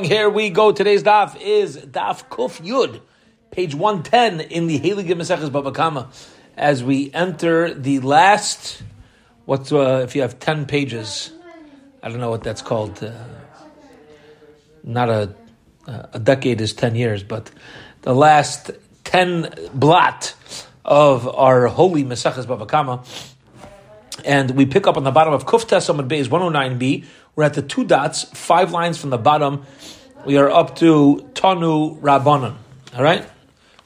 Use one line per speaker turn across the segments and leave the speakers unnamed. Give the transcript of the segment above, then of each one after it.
Here we go. Today's daf is daf Kuf Yud, page 110 in the Heilige Maseches Baba Kama. As we enter the last, what's, uh, if you have 10 pages, I don't know what that's called. Uh, not a, a decade is 10 years, but the last 10 blot of our holy Maseches Baba Kama. And we pick up on the bottom of Kuf Tesamad Beis 109b. We're at the two dots, five lines from the bottom. We are up to Tanu Rabbanon. All right?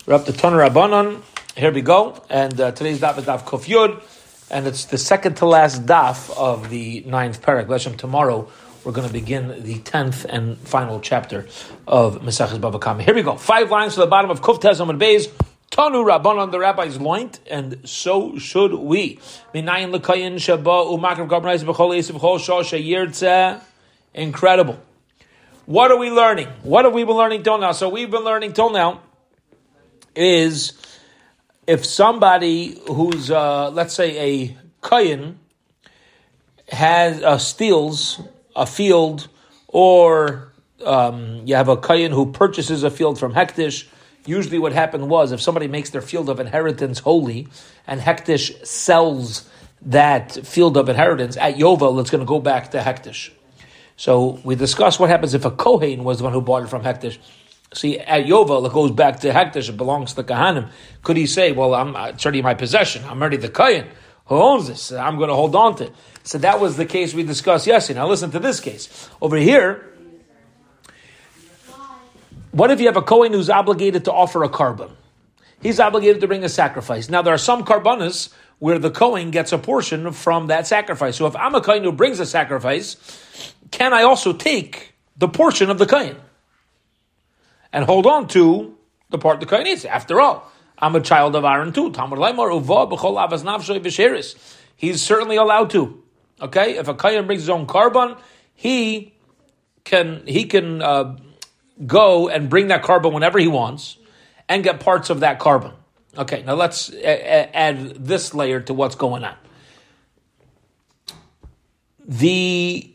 We're up to Tanu Rabbanon. Here we go. And uh, today's daf is daf Kuf Yud. And it's the second to last daf of the ninth parak. Leshem tomorrow. We're going to begin the tenth and final chapter of Maseches Bava Kama. Here we go. Five lines to the bottom of Kuf Tezam Beis. Tanu Rabbanon, the rabbi's loint, and so should we. Incredible. What are we learning? What have we been learning till now? So we've been learning till now is if somebody who's, uh, let's say, a kayin has uh, steals a field, or um, you have a kayin who purchases a field from hekdesh Usually, what happened was if somebody makes their field of inheritance holy, and Hekdesh sells that field of inheritance at Yovel, it's going to go back to Hekdesh. So we discussed what happens if a Kohen was the one who bought it from Hekdesh. See, at Yovel, it goes back to Hekdesh, it belongs to the Kahanim. Could he say, well, I'm, uh, it's already my possession, I'm already the Kohen who owns this, I'm going to hold on to it. So that was the case we discussed yesterday. Now listen to this case. Over here, what if you have a Kohen who's obligated to offer a korban? He's obligated to bring a sacrifice. Now, there are some korbanos where the Kohen gets a portion from that sacrifice. So if I'm a Kohen who brings a sacrifice, can I also take the portion of the Kohen and hold on to the part the Kohen needs? After all, I'm a child of Aaron too. He's certainly allowed to. Okay, if a Kohen brings his own korban, he can he can uh, go and bring that korban whenever he wants and get parts of that korban. Okay, now let's add this layer to what's going on. The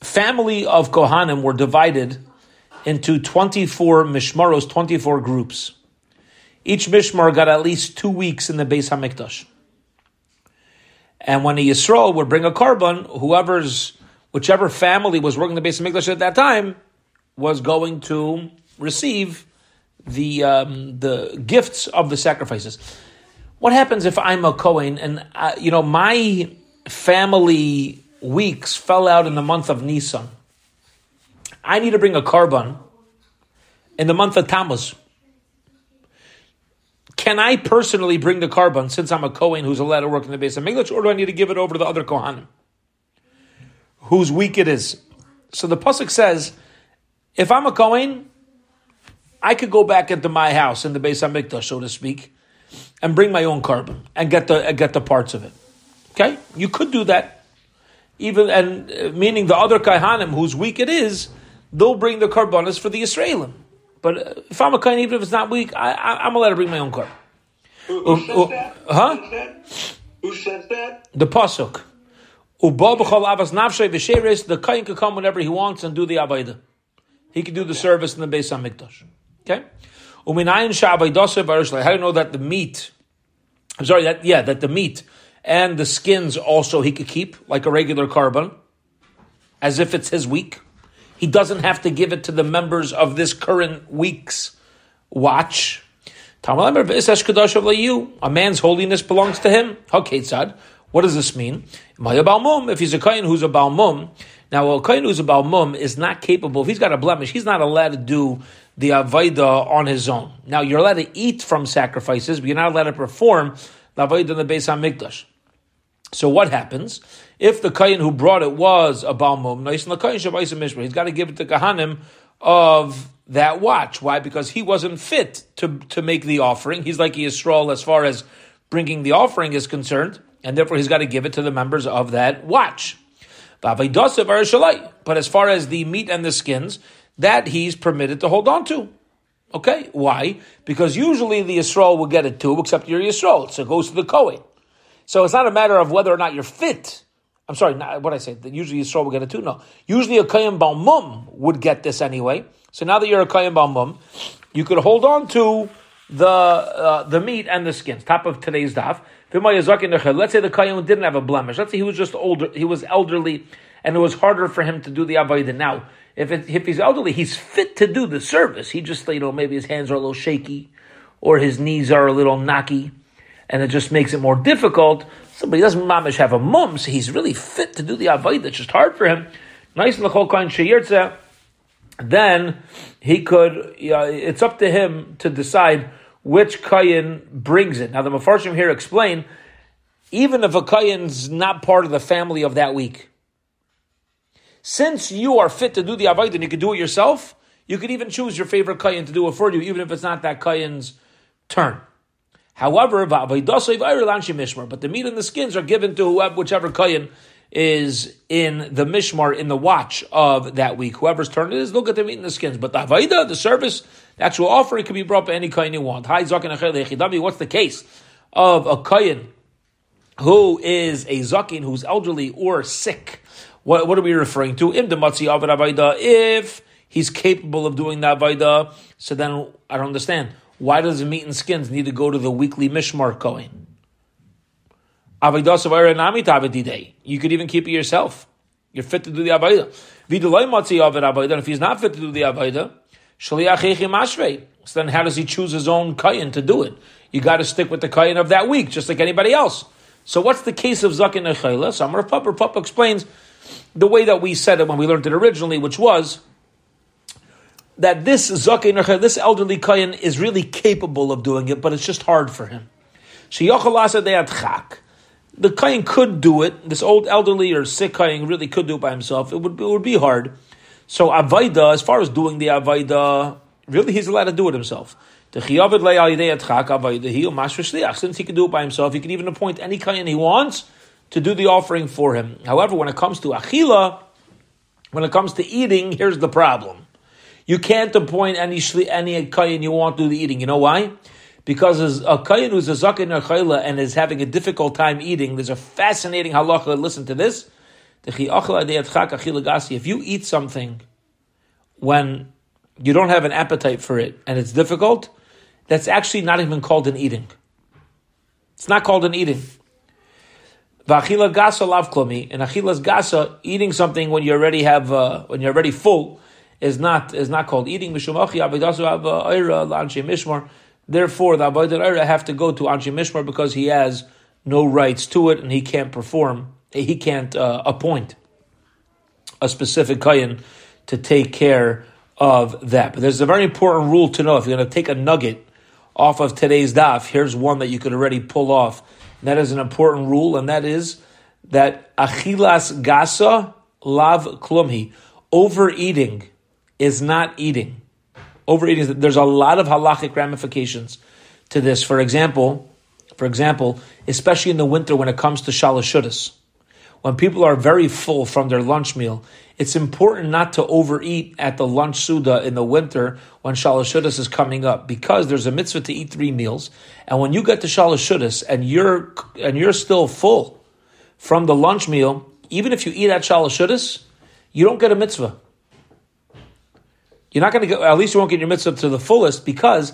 family of Kohanim were divided into 24 mishmaros, 24 groups. Each mishmar got at least two weeks in the Beis Hamikdash. And when a Yisrael would bring a korban, whoever's, whichever family was working the Beis Hamikdash at that time, was going to receive the um, the gifts of the sacrifices. What happens if I'm a Kohen and uh, you know my family weeks fell out in the month of Nisan? I need to bring a korban in the month of Tammuz. Can I personally bring the korban since I'm a Kohen who's allowed to work in the Beis Hamikdash, or do I need to give it over to the other Kohanim whose week it is? So the pasuk says if I'm a Kohen, I could go back into my house in the Beis Hamikdash, so to speak, and bring my own korban and get the and get the parts of it. Okay, you could do that, even and uh, meaning the other Kaihanim whose week it is, they'll bring the korbanos for the Israelim. But uh, if I'm a Kohen, even if it's not weak, I, am allowed to bring my own korban.
Who, who, says that?
Huh?
Who says that? Who says that?
The pasuk. The Kohen can come whenever he wants and do the Avodah he could do the service in the Beis Hamikdash. Okay? How do you know that the meat, I'm sorry, that, yeah, that the meat and the skins also he could keep, like a regular korban, as if it's his week? He doesn't have to give it to the members of this current week's watch. A man's holiness belongs to him. What does this mean? If he's a kain who's a balmum, now, a kohen who's a balmum is not capable. If he's got a blemish, he's not allowed to do the avodah on his own. Now, you're allowed to eat from sacrifices, but you're not allowed to perform the avodah in the Beis Hamikdash. So, what happens if the kohen who brought it was a balmum? He's got to give it to kahanim of that watch. Why? Because he wasn't fit to to make the offering. He's like Yisrael as far as bringing the offering is concerned, and therefore he's got to give it to the members of that watch. But as far as the meat and the skins, that he's permitted to hold on to. Okay, why? Because usually the Yisrael will get it too, except you're Yisrael, so it goes to the Kohen. So it's not a matter of whether or not you're fit. I'm sorry, what I say. Usually Yisrael will get it too. No, usually a Kayan Balmum would get this anyway. So now that you're a Kayan Balmum, you could hold on to the uh, the meat and the skins. Top of today's daf. Let's say the Kayan didn't have a blemish. Let's say he was just older. He was elderly, and it was harder for him to do the avodah. Now, if it, if he's elderly, he's fit to do the service. He just you know maybe his hands are a little shaky, or his knees are a little knocky, and it just makes it more difficult. Somebody doesn't mamish have a mum, so he's really fit to do the avodah. It's just hard for him. Nice l'chol kain sheyirtze. Then he could. it's up to him to decide which kayin brings it. Now the Mefarshim here explain, even if a kayin's not part of the family of that week, since you are fit to do the avodah and you can do it yourself, you could even choose your favorite kayin to do it for you, even if it's not that kayin's turn. However, but the meat and the skins are given to whoever, whichever kayin is in the mishmar in the watch of that week. Whoever's turn it is, look at the meat and the skins. But the avodah, the service, the actual offering can be brought by any kain you want. Hi. What's the case of a kain who is a zakin who's elderly or sick? What, what are we referring to? Im dematsi avir havida. If he's capable of doing that avodah, so then I don't understand. Why does the meat and skins need to go to the weekly mishmar kohen? You could even keep it yourself. You're fit to do the avodah. And if he's not fit to do the avodah, so then how does he choose his own kayan to do it? You got to stick with the kayan of that week, just like anybody else. So what's the case of zakin echayla? Samar of Papa, Papa explains the way that we said it when we learned it originally, which was that this zakin this elderly kayan is really capable of doing it, but it's just hard for him. The kayan could do it. This old elderly or sick kayan really could do it by himself. It would, it would be hard. So Avaida, as far as doing the Avaida, really he's allowed to do it himself. Since he can do it by himself, he can even appoint any kayan he wants to do the offering for him. However, when it comes to achila, when it comes to eating, here's the problem. You can't appoint any any kayan you want to do the eating. You know why? Because a kayan who's a zakin or chayla and is having a difficult time eating, there's a fascinating halacha. Listen to this. If you eat something when you don't have an appetite for it and it's difficult, that's actually not even called an eating. It's not called an eating. V'achila gasa lav klomi. And achilas gasa, eating something when you already have, uh, when you're already full, is not is not called eating. Therefore, the avodah have to go to anshe mishmar because he has no rights to it and he can't perform he can't uh, appoint a specific kayan to take care of that. But there's a very important rule to know. If you're going to take a nugget off of today's daf, here's one that you could already pull off. And that is an important rule, and that is that achilas gasa lav klumhi. Overeating is not eating. Overeating, there's a lot of halachic ramifications to this. For example, for example, especially in the winter when it comes to shalashudas when people are very full from their lunch meal, it's important not to overeat at the lunch suda in the winter when Shalashudas is coming up because there's a mitzvah to eat three meals. And when you get to Shalashudas and you're and you're still full from the lunch meal, even if you eat at Shalashudas, you don't get a mitzvah. You're not going to at least you won't get your mitzvah to the fullest because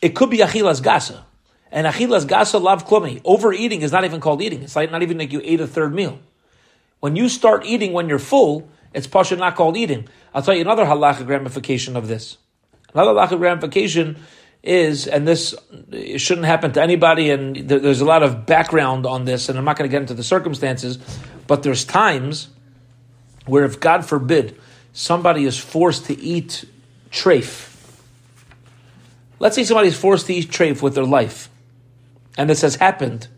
it could be achilas gasa. And achilas gasa lav klumi. Overeating is not even called eating. It's like not even like you ate a third meal. When you start eating when you're full, it's pasha not called eating. I'll tell you another halachic ramification of this. Another halachic ramification is, and this shouldn't happen to anybody, and there's a lot of background on this, and I'm not going to get into the circumstances, but there's times where if God forbid somebody is forced to eat treif, let's say somebody's forced to eat treif with their life, and this has happened.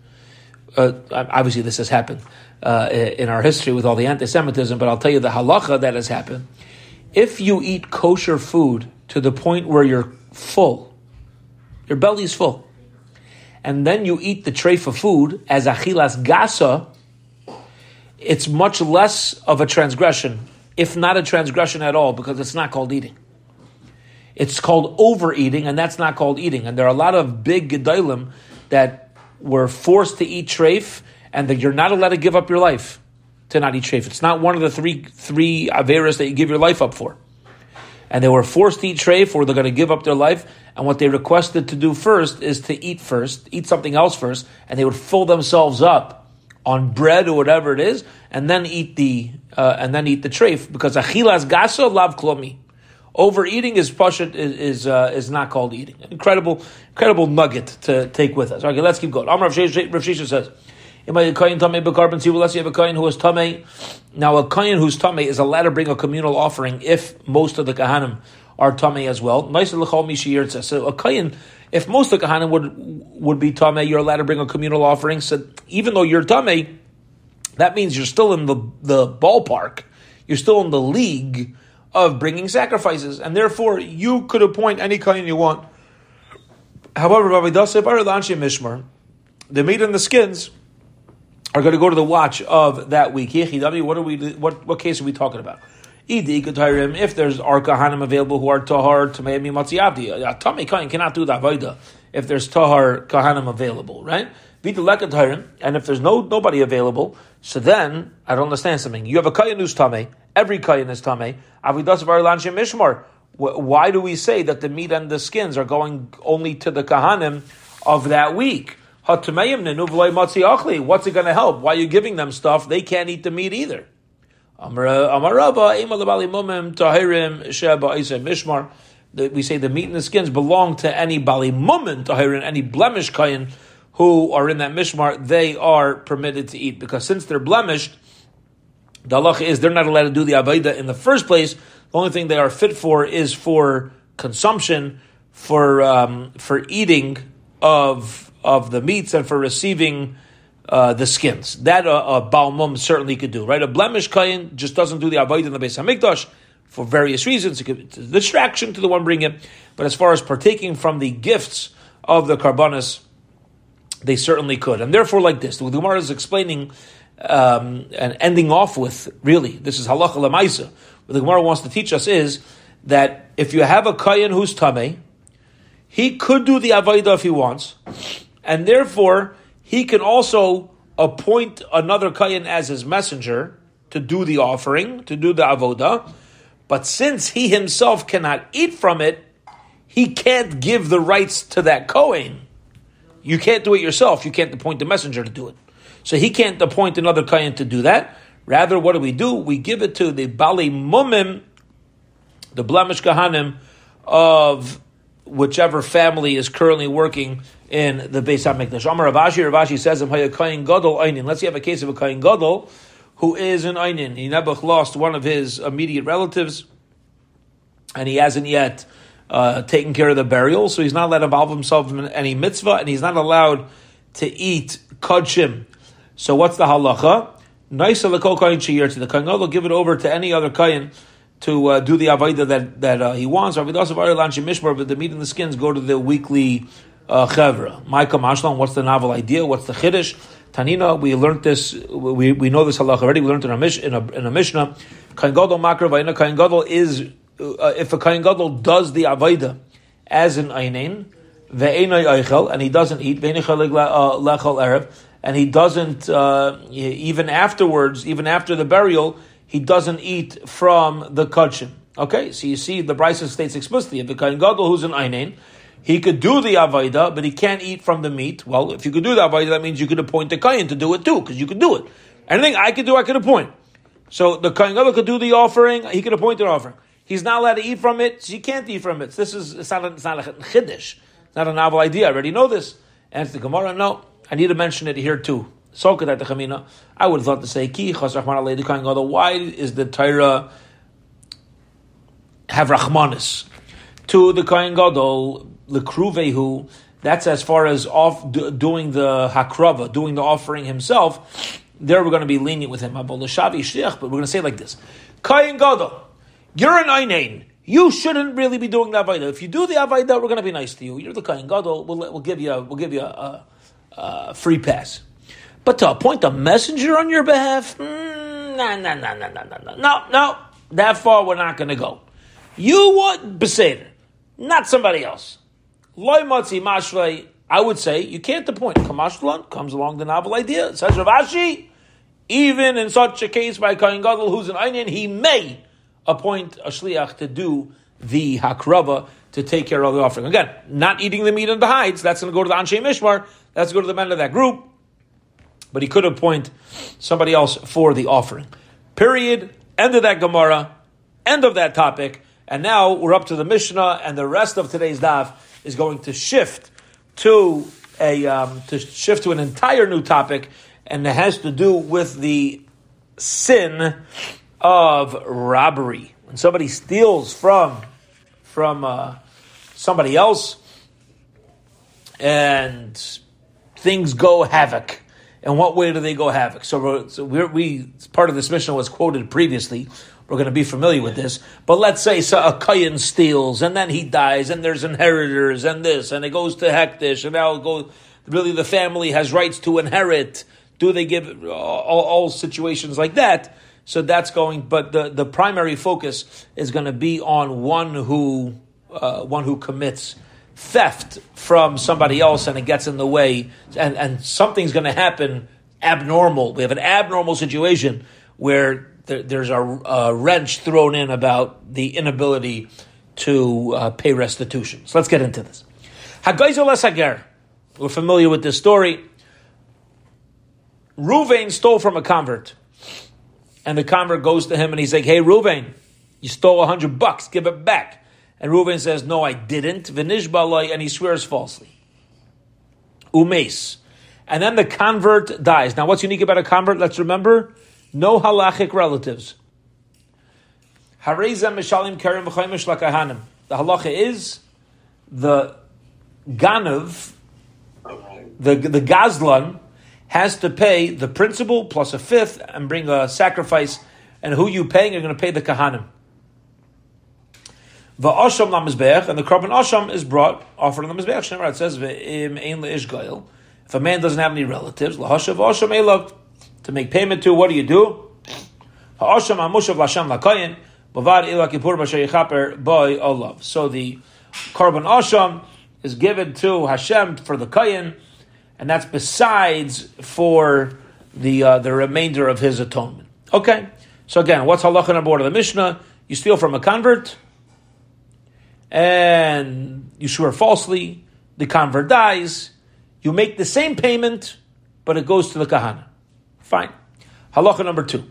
Uh, obviously, this has happened uh, in our history with all the anti-Semitism, but I'll tell you the halacha that has happened. If you eat kosher food to the point where you're full, your belly is full, and then you eat the tray of food as achilas gasa, it's much less of a transgression, if not a transgression at all, because it's not called eating. It's called overeating, and that's not called eating. And there are a lot of big gedolim that were forced to eat treif and that you're not allowed to give up your life. to not eat treif. It's not one of the three three averas that you give your life up for. And they were forced to eat treif, or they're going to give up their life. And what they requested to do first is to eat first, eat something else first, and they would fill themselves up on bread or whatever it is, and then eat the uh, and then eat the treif because achilas gaso lav klomi. Overeating is pashut is is, uh, is not called eating. Incredible, incredible nugget to take with us. Okay, let's keep going. Amr Rav Shisha says. Unless you have a kohen who is tame, now a kohen who's tame is allowed to bring a communal offering if most of the kahanim are tame as well. So a kain, if most of the kahanim would would be tame, you're allowed to bring a communal offering. So even though you're tame, that means you're still in the the ballpark. You're still in the league of bringing sacrifices, and therefore you could appoint any kohen you want. However, Rabbi Dasei Bar Mishmar, the meat and the skins are going to go to the watch of that week. What are we? What what case are we talking about? If there's our kahanim available who are tahar uh, tamei matziavdi, a tamei kain cannot do the avoda if there's tahar kahanim available, right? And if there's no nobody available, so then I don't understand something. You have a kain who's tamei. Every kain is tamei. Avidas varlanshim mishmar. Why do we say that the meat and the skins are going only to the kahanim of that week? What's it going to help? Why are you giving them stuff? They can't eat the meat either. We say the meat and the skins belong to any bali mumen tahirin, any blemish kayin who are in that mishmar. They are permitted to eat because since they're blemished, the halacha is they're not allowed to do the avaida in the first place. The only thing they are fit for is for consumption, for um, for eating of of the meats and for receiving uh, the skins. That a, a Balmum certainly could do, right? A blemish kain just doesn't do the avoid in the Beis Hamikdash for various reasons. it's a distraction to the one bringing it. But as far as partaking from the gifts of the Karbanis, they certainly could. And therefore, like this, the Gemara is explaining um, and ending off with, really, this is halacha lemaisa. What the Gemara wants to teach us is that if you have a kayan who's tameh, he could do the avodah if he wants, and therefore he can also appoint another kayan as his messenger to do the offering, to do the avoda. But since he himself cannot eat from it, he can't give the rights to that kohen. You can't do it yourself. You can't appoint the messenger to do it. So he can't appoint another kayan to do that. Rather, what do we do? We give it to the bali mumim, the blemish kahanim of whichever family is currently working in the Beis Hamikdash. Amar Rav Ashi, Ravashi says. Let's say you have a case of a Kain Gadol who is an Einin. He never lost one of his immediate relatives, and he hasn't yet uh, taken care of the burial, so he's not allowed to involve himself in any mitzvah, and he's not allowed to eat kodshim. So what's the halacha? Nice of the kohen sheyir to the Kain Gadol, give it over to any other kohen to uh, do the avodah that that uh, he wants. But the meat and the skins go to the weekly uh, chevra. Micah Mashlan, what's the novel idea? What's the chiddush? Tanina, we learned this. We, we know this halach already. We learned in a, mish, in a, in a mishnah. Kain gadol makra vayina. Kain gadol is uh, if a kain gadol does the avodah as an einin ve'enay eichel and he doesn't eat ve'enay uh, lechol erev and he doesn't uh, even afterwards, even after the burial he doesn't eat from the kachim. Okay, so you see the braisa states explicitly, if the Kain Gadol who's an Einin, he could do the Avaida, but he can't eat from the meat. Well, if you could do the Avaida, that means you could appoint the Kain to do it too, because you could do it. Anything I could do, I could appoint. So the Kain Gadol could do the offering, he could appoint an offering. He's not allowed to eat from it, so he can't eat from it. This is, it's not, a, it's not a. It's not a novel idea. I already know this. And the Gemara, no. I need to mention it here too. So could I would have thought to say ki Why is the Torah have rachmanis to the kohen gadol lekruvehu? That's as far as off doing the hakrava, doing the offering himself. There we're going to be lenient with him. But we're going to say like this: kohen gadol, you're an einain. You shouldn't really be doing the avodah. If you do the avodah, we're going to be nice to you. You're the kohen gadol. We'll, we'll give you a, we'll give you a, a, a free pass. But to appoint a messenger on your behalf, no, no, no, no, no, no, no, no, no. That far we're not going to go. You want Beseder, not somebody else. Loy matzi mashlei. I would say you can't appoint. Kamashlan comes along the novel idea. Says Rav Ashi, Even in such a case by Kohen Gadol who's an onion, he may appoint a shliach to do the hakrava to take care of the offering. Again, not eating the meat and the hides. That's going to go to the Anshe Mishmar. That's going to go to the men of that group. But he could appoint somebody else for the offering. Period. End of that Gemara. End of that topic. And now we're up to the Mishnah, and the rest of today's daf is going to shift to a um, to shift to an entire new topic, and it has to do with the sin of robbery. When somebody steals from from uh, somebody else, and things go havoc. And what way do they go havoc? So, so we part of this mission was quoted previously. We're going to be familiar with this. But let's say so a Kayan steals, and then he dies, and there's inheritors, and this, and it goes to Hekdesh, and now it goes. Really, the family has rights to inherit. Do they give all, all situations like that? So that's going, but the, the primary focus is going to be on one who uh, one who commits theft from somebody else and it gets in the way, and, and something's going to happen abnormal. We have an abnormal situation where there, there's a, a, wrench thrown in about the inability to uh, pay restitution. So let's get into this. Hagar. We're familiar with this story. Ruvain stole from a convert. And the convert goes to him and he's like, Hey, Ruvain, you stole a hundred bucks, give it back. And Reuven says, No, I didn't. Vinishbalai, and he swears falsely. Umes. And then the convert dies. Now, what's unique about a convert? Let's remember no halachic relatives. The halacha is the ganav, the, the gazlan, has to pay the principal plus a fifth and bring a sacrifice. And who you paying? You're going to pay the kahanim. Va'asham lamizbeach, and the korban asham is brought, offered on the mizbeach. Shemar, it says, ve'im ein le'ish goyel. If a man doesn't have any relatives, lahashav asham elav, to make payment to, what do you do? Ha'asham amushav lasham lakayin, bavad ila kippur b'asher yichaper boy olav. So the korban asham is given to Hashem for the kayin, and that's besides for the uh, the remainder of his atonement. Okay, so again, what's halacha on board of the Mishnah? You steal from a convert, and you swear falsely, the convert dies, you make the same payment, but it goes to the kahana. Fine. Halacha number two.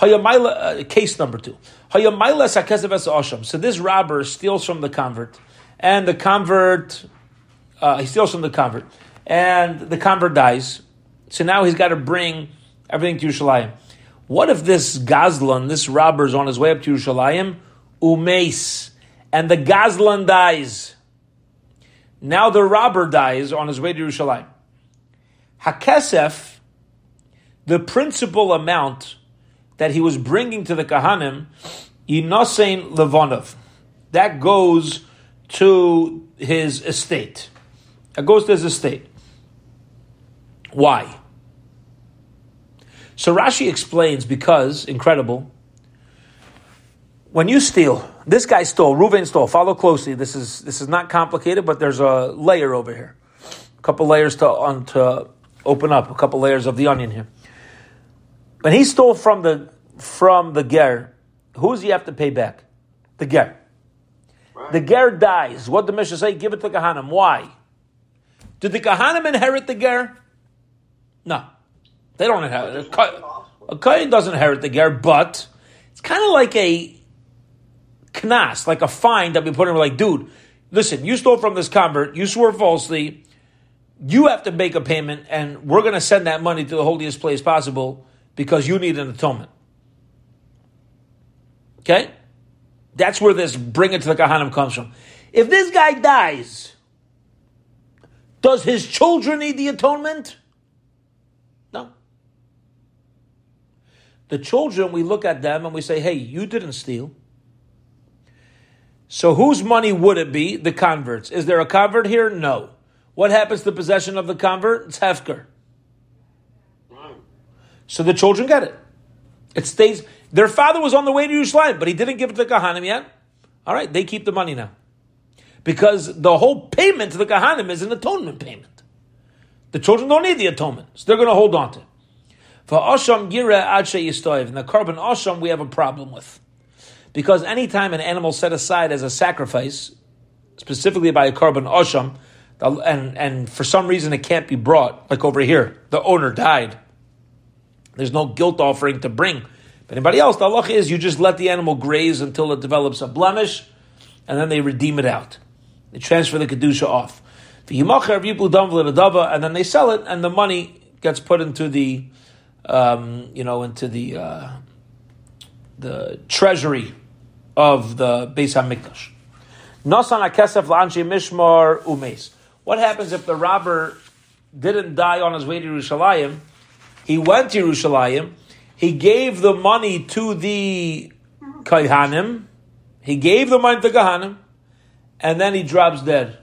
Uh, case number two. So this robber steals from the convert, and the convert, uh, he steals from the convert, and the convert dies. So now he's got to bring everything to Yerushalayim. What if this Gazlan, this robber, is on his way up to Yerushalayim? Umeis and the Gazlan dies. Now the robber dies on his way to Yerushalayim. Hakesef, the principal amount that he was bringing to the Kahanim, Yinosein Levonov, that goes to his estate. That goes to his estate. Why? So Rashi explains because, incredible, when you steal, this guy stole, Reuven stole. Follow closely. This is this is not complicated, but there's a layer over here, a couple layers to on to open up, a couple layers of the onion here. When he stole from the from the ger, who does he have to pay back? The ger. Right. The ger dies. What the Mishnah say? Give it to Kahanim. Why? Did the Kahanim inherit the ger? No, they don't inherit. A Kayan doesn't inherit the ger, but it's kind of like a knas, like a fine that we put in, We're like, dude, listen, you stole from this convert, you swore falsely, you have to make a payment, and we're going to send that money to the holiest place possible because you need an atonement. Okay? That's where this bring it to the Kahanim comes from. If this guy dies, does his children need the atonement? No. The children, we look at them and we say, hey, you didn't steal. So whose money would it be? The converts. Is there a convert here? No. What happens to the possession of the convert? It's hefker. So the children get it. It stays. Their father was on the way to Yerushalayim, but he didn't give it to the Kahanim yet. All right, they keep the money now. Because the whole payment to the Kahanim is an atonement payment. The children don't need the atonement, so they're going to hold on to it. For Osham Gira Adshe Yistoiv, and the korban Osham we have a problem with. Because anytime an animal set aside as a sacrifice, specifically by a korban Osham, and, and for some reason it can't be brought, like over here, the owner died. There's no guilt offering to bring. But anybody else, the halach is you just let the animal graze until it develops a blemish, and then they redeem it out. They transfer the kedusha off. And then they sell it, and the money gets put into the, um, you know, into the uh, the treasury of the Beis Hamikdash. Nasan akesef la'anshi mishmar umes. What happens if the robber didn't die on his way to Yerushalayim? He went to Yerushalayim. He gave the money to the Kahanim. He gave the money to the Kahanim, and then he drops dead.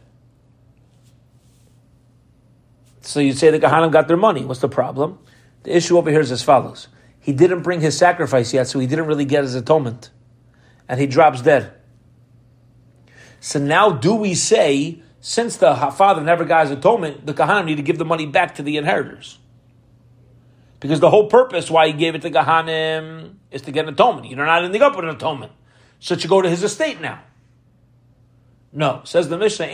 So you say the Kahanim got their money. What's the problem? The issue over here is as follows. He didn't bring his sacrifice yet, so he didn't really get his atonement. And he drops dead. So now do we say, since the father never got his atonement, the Kahanim need to give the money back to the inheritors? Because the whole purpose why he gave it to Kahanim is to get an atonement. You're not ending up with an atonement. So it should go to his estate now. No. Says the Mishnah,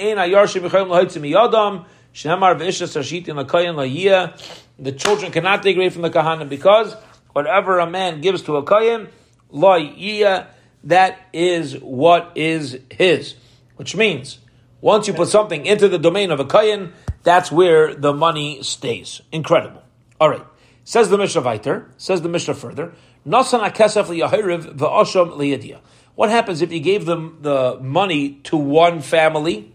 the children cannot take away from the Kahanim because whatever a man gives to a Kayan, la that is what is his. Which means, once you put something into the domain of a Kayan, that's where the money stays. Incredible. All right. Says the Mishnah Viter, says the Mishnah further. What happens if you gave them the money to one family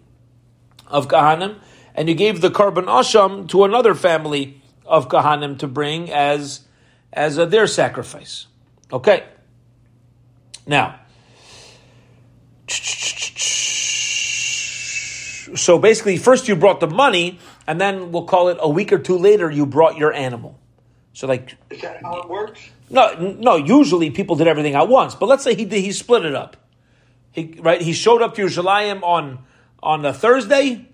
of Kahanim, and you gave the carbon asham to another family of Kahanim to bring as, as a, their sacrifice? Okay. Now, so basically, first you brought the money, and then we'll call it a week or two later, you brought your animal. So like,
is that how it works?
No, no. Usually people did everything at once, but let's say he did, he split it up. He right. He showed up to your Yerushalayim on on a Thursday,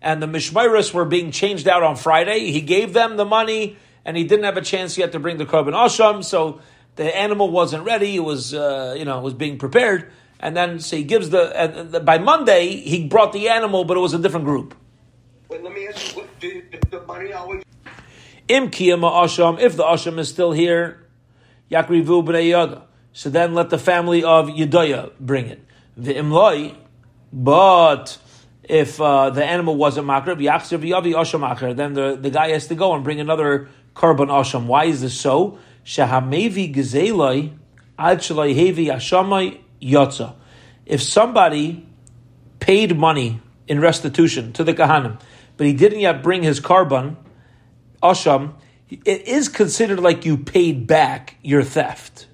and the mishmeris were being changed out on Friday. He gave them the money, and he didn't have a chance yet to bring the korban asham. So the animal wasn't ready. It was uh, you know was being prepared, and then so he gives the, the by Monday he brought the animal, but it was a different group.
Wait, let me ask you: what, do, the money always
Im kiyama asham, if the asham is still here, yakrivu b'nei yada. So then let the family of Yedaya bring it. The imloi, but if uh, the animal wasn't makrib, yachsir v'yavi asham acher, then the, the guy has to go and bring another korban asham. Why is this so? Shahamevi gezeloi ad hevi ashamai yotza. If somebody paid money in restitution to the kahanim, but he didn't yet bring his korban, asham, it is considered like you paid back your theft.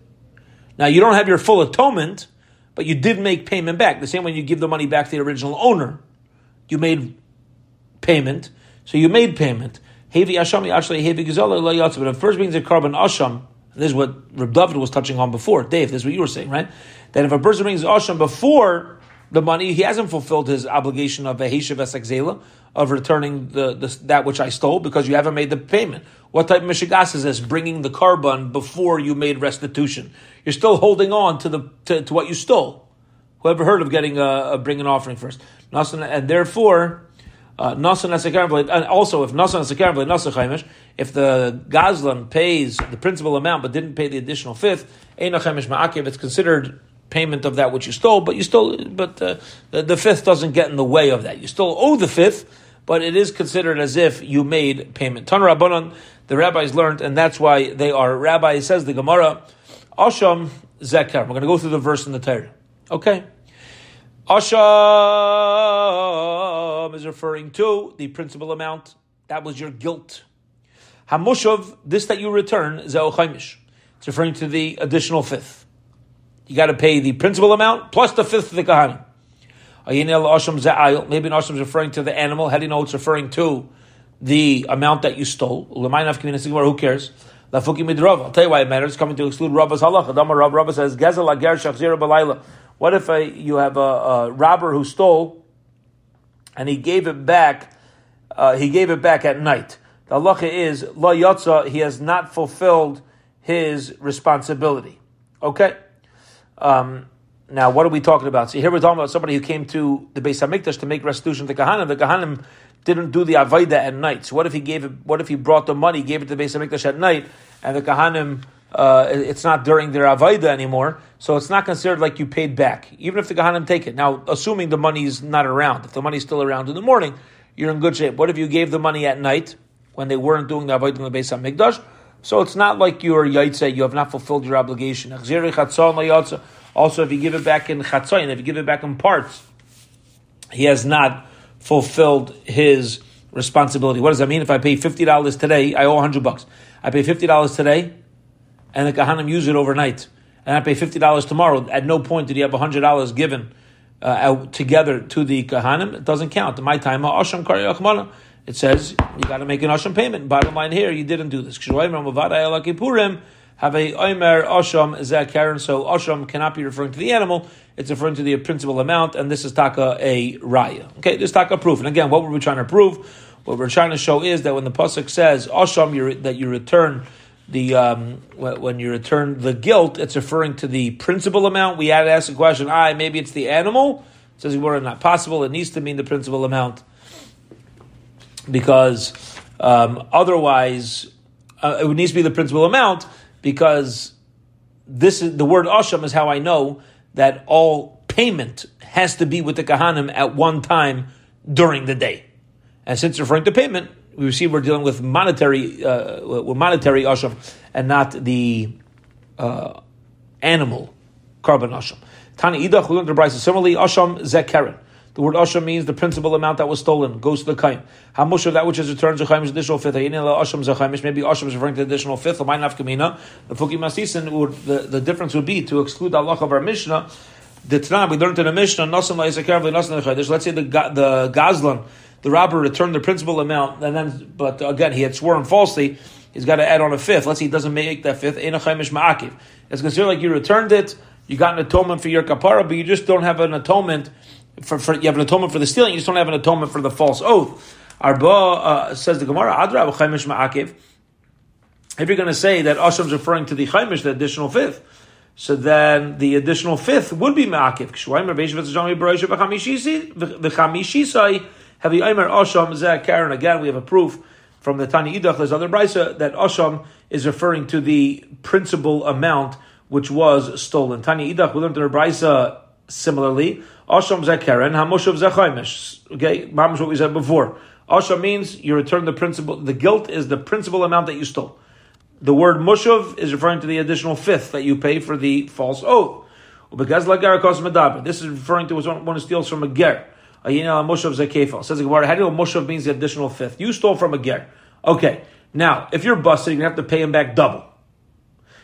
Now you don't have your full atonement, but you did make payment back. The same when you give the money back to the original owner, you made payment. So you made payment. Hevi asham actually hevi gazala But it first brings a korban asham. This is what Reb David was touching on before. Dave, this is what you were saying, right? That if a person brings asham before the money, he hasn't fulfilled his obligation of a heshav esek of returning the, the, that which I stole because you haven't made the payment. What type of mishigas is this? Bringing the korban before you made restitution. You're still holding on to the to, to what you stole. Whoever heard of getting a, a bring an offering first? And therefore, uh, and also if nasan if the gazlan pays the principal amount but didn't pay the additional fifth, it's considered payment of that which you stole, but you stole, but uh, the, the, fifth doesn't get in the way of that. You still owe the fifth, but it is considered as if you made payment. The rabbis learned, and that's why they are rabbi. Says the Gemara, Asham Zekar. We're going to go through the verse in the Torah. Okay. Asham is referring to the principal amount. That was your guilt. Hamushav, this that you return, Zeochaimish. It's referring to the additional fifth. You got to pay the principal amount plus the fifth of the kahanim. Maybe an asham is referring to the animal. How do you know it's referring to the amount that you stole? Who cares? I'll tell you why it matters. It's coming to exclude Rabba's halacha. Rabba says, What if a, you have a, a, robber who stole and he gave it back? Uh, he gave it back at night. The halacha is la yatsa. He has not fulfilled his responsibility. Okay. Um, now, what are we talking about? So here we're talking about somebody who came to the Beis Hamikdash to make restitution to the Kahanim. The Kahanim didn't do the Avaida at night. So what if he gave it, what if he brought the money, gave it to the Beis Hamikdash at night, and the Kahanim, uh, it's not during their Avaida anymore, so it's not considered like you paid back, even if the Kahanim take it. Now, assuming the money's not around, if the money's still around in the morning, you're in good shape. What if you gave the money at night, when they weren't doing the Avaida in the Beis Hamikdash? So it's not like you're Yaitse, you have not fulfilled your obligation. Also, if you give it back in Chatzayin, if you give it back in parts, he has not fulfilled his responsibility. What does that mean? If I pay fifty dollars today, I owe hundred bucks. I pay fifty dollars today, and the kahanim use it overnight, and I pay fifty dollars tomorrow. At no point did he have hundred dollars given uh, together to the kahanim. It doesn't count. My time, kari It says you got to make an asham payment. Bottom line here, you didn't do this. Have a omer asham zeh So asham cannot be referring to the animal; it's referring to the principal amount, and this is taka a raya. Okay, this taka proof. And again, what were we trying to prove? What we're trying to show is that when the pasuk says asham, you that you return the um, when you return the guilt, it's referring to the principal amount. We had to ask the question: I maybe it's the animal. It says we're not possible. It needs to mean the principal amount because um, otherwise uh, it needs to be the principal amount because this is the word asham is how I know that all payment has to be with the kahanim at one time during the day. And since referring to payment, we see we're dealing with monetary uh, with monetary asham and not the uh, animal korban asham. Tani idach we learned the Similarly, asham zekeren. The word asham means the principal amount that was stolen goes to the kain. How much of that which is returned to is additional fifth. Maybe asham is referring to the additional fifth. The fuki masisin the the difference would be to exclude Allah of our mishnah. The Tanah, we learned in the Mishnah, Nasan Let's say the the Gazlan, the robber returned the principal amount, and then, but again, he had sworn falsely. He's got to add on a fifth. Let's say he doesn't make that fifth. It's considered like you returned it. You got an atonement for your kapara, but you just don't have an atonement for, for, you have an atonement for the stealing, you just don't have an atonement for the false oath. Arba uh, says the Gemara, Adra Chaimish Ma'akiv. If you're going to say that Asham is referring to the Chaimish, the additional fifth, so then the additional fifth would be Ma'akiv. Have the Aimer Asham Zeh Karen. Again, we have a proof from the Tani Idach, there's other brisa, that Asham is referring to the principal amount which was stolen. Tani Idach, we learned in the brisa similarly. Asham zekeren, hamoshav zechaimish. Okay, mamish what we said before. Asham means you return the principal. The guilt is the principal amount that you stole. The word mushav is referring to the additional fifth that you pay for the false oath. This is referring to one who steals from a ger. Mushav zekefal. Says the Gemara, how do you know mushav means the additional fifth? You stole from a ger. Okay, now if you're busted, you're gonna have to pay him back double.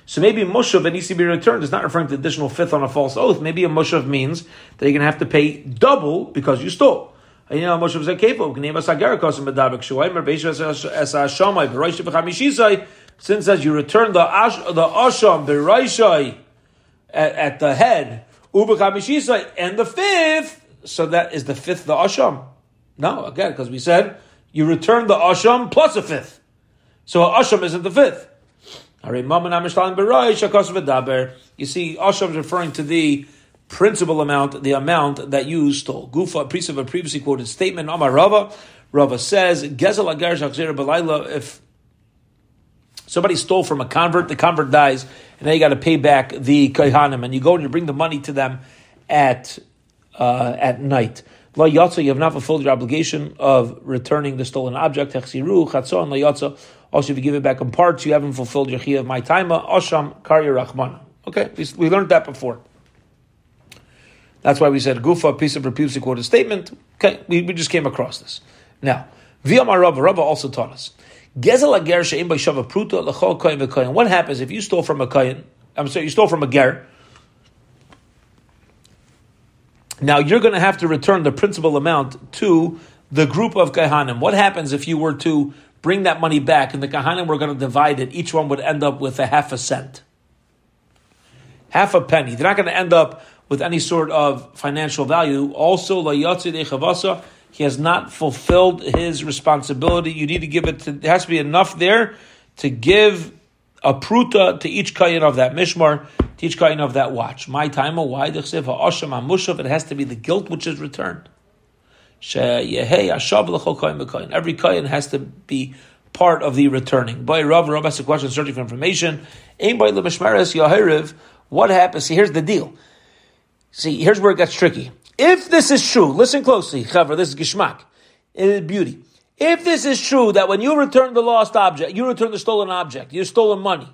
So maybe mushav that needs to be returned is not referring to additional fifth on a false oath. Maybe a mushav means that you're going to have to pay double because you stole. You know, mushav since as you return the ash, the asham the raishai at, at the head and the fifth, so that is the fifth the asham. No, again, because we said you return the asham plus a fifth, so asham isn't the fifth. You see, Asham is referring to the principal amount, the amount that you stole. Gufa, a priest of a previously quoted statement, Amar Rava, Rava says, if somebody stole from a convert, the convert dies, and now you got to pay back the kaihanim, and you go and you bring the money to them at uh, at night. La yatsa, you have not fulfilled your obligation of returning the stolen object. Hechsiru, chatzon, la yatsa. Also, if you give it back in parts, you haven't fulfilled your chiyah of my time. Asham karya rachmana. Okay, we, we learned that before. That's why we said gufa, piece of previously quoted statement. Okay, we, we just came across this. Now, Viyamar Rava, Rava also taught us. What happens if you stole from a koyin? I'm sorry, you stole from a ger. Now you're going to have to return the principal amount to the group of kahanim. What happens if you were to bring that money back, and the Kahanim were going to divide it, each one would end up with a half a cent. Half a penny. They're not going to end up with any sort of financial value. Also, la chavasa, he has not fulfilled his responsibility. You need to give it to, there has to be enough there to give a pruta to each kayan of that mishmar, to each kayan of that watch. My time, oh, why? It has to be the guilt which is returned. Every kayan has to be part of the returning. By Rav, Rav has a question searching for information. Aim by Lemishmeres Yahiriv, what happens? See, here's the deal. See, here's where it gets tricky. If this is true, listen closely, Chaver, this is Gishmak. It is beauty. If this is true, that when you return the lost object, you return the stolen object, you stolen money,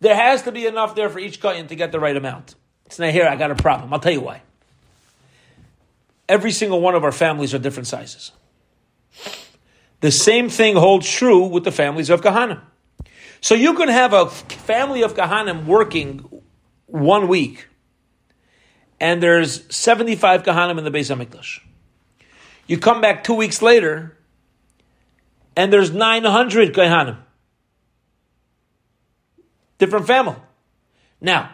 there has to be enough there for each kayan to get the right amount. It's not here, I got a problem. I'll tell you why. Every single one of our families are different sizes. The same thing holds true with the families of Kahanim. So you can have a family of Kahanim working one week, and there's 75 Kahanim in the Beis HaMikdash. You come back two weeks later, and there's 900 Kahanim. Different family. Now,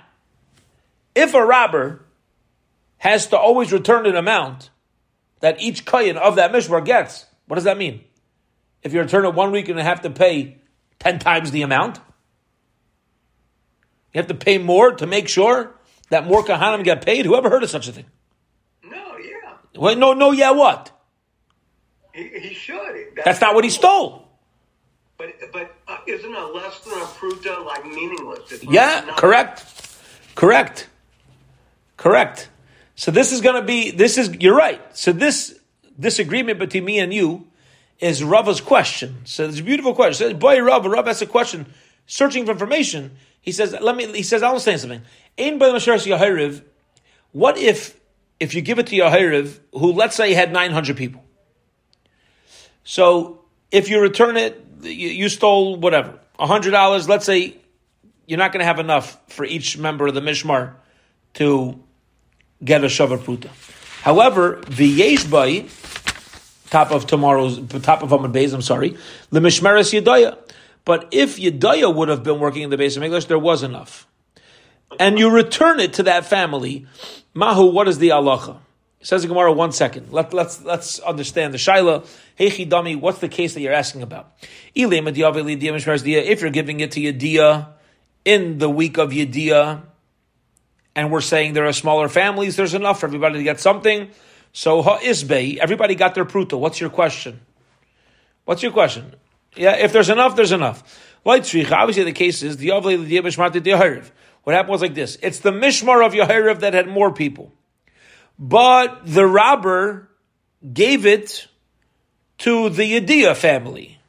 if a robber has to always return an amount that each Kayan of that Mishmar gets, what does that mean? If you return it one week, and have to pay 10 times the amount. You have to pay more to make sure that more Kahanim get paid? Whoever heard of such a thing?
No, yeah.
Well, no, no, yeah, what?
He, he should.
That's not what he stole.
But but uh, isn't a less than a pruta uh, like meaningless? It's
Yeah,
not-
correct. Correct. Correct. So this is going to be, this is, you're right. So this disagreement between me and you is Rava's question. So it's a beautiful question. So, boy, Rav, Rav asks a question, searching for information. He says, let me, he says, I will say something. Ein by Yahiriv, what if, if you give it to Yahiriv, who let's say had 900 people? So if you return it, you, stole whatever, $100, let's say you're not going to have enough for each member of the Mishmar to get a Shavar Pruta. However, V'yesh top of tomorrow's, top of Amud Beis, I'm sorry, the Mishmeres Yedaya. But if Yedaya would have been working in the base of English, there was enough. And you return it to that family, Mahu, what is the halacha? Says the Gemara, one second. Let, let's let's understand the Shaila. Hey Chidami, what's the case that you're asking about? If you're giving it to Yediyah in the week of Yediyah, and we're saying there are smaller families, there's enough for everybody to get something. So ha'isbei, everybody got their pruta. What's your question? What's your question? Yeah, if there's enough, there's enough. Obviously, the case is the What happened was like this: it's the mishmar of Yahiriv that had more people, but the robber gave it to the Yediyah family,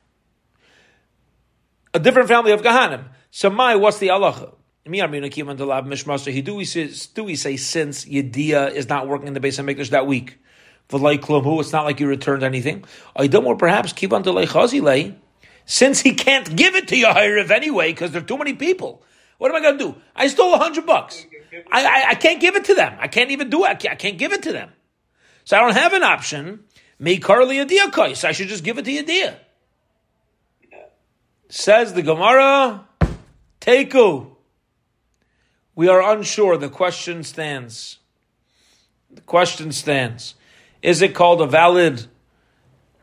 a different family of Kahanim. So, my, what's the halacha? Do we say, do we say since Yediyah is not working in the Beis HaMikdash that week? It's not like you returned anything. I don't more perhaps keep on to since he can't give it to Yahiriv anyway because there are too many people. What am I going to do? I stole a hundred bucks. I, I, I, can't give it to them. I can't even do it. I can't, I can't give it to them. So I don't have an option. Me Carly Yediyah kais. I should just give it to Yediyah. Says the Gemara, Teku. We are unsure. The question stands. The question stands. Is it called a valid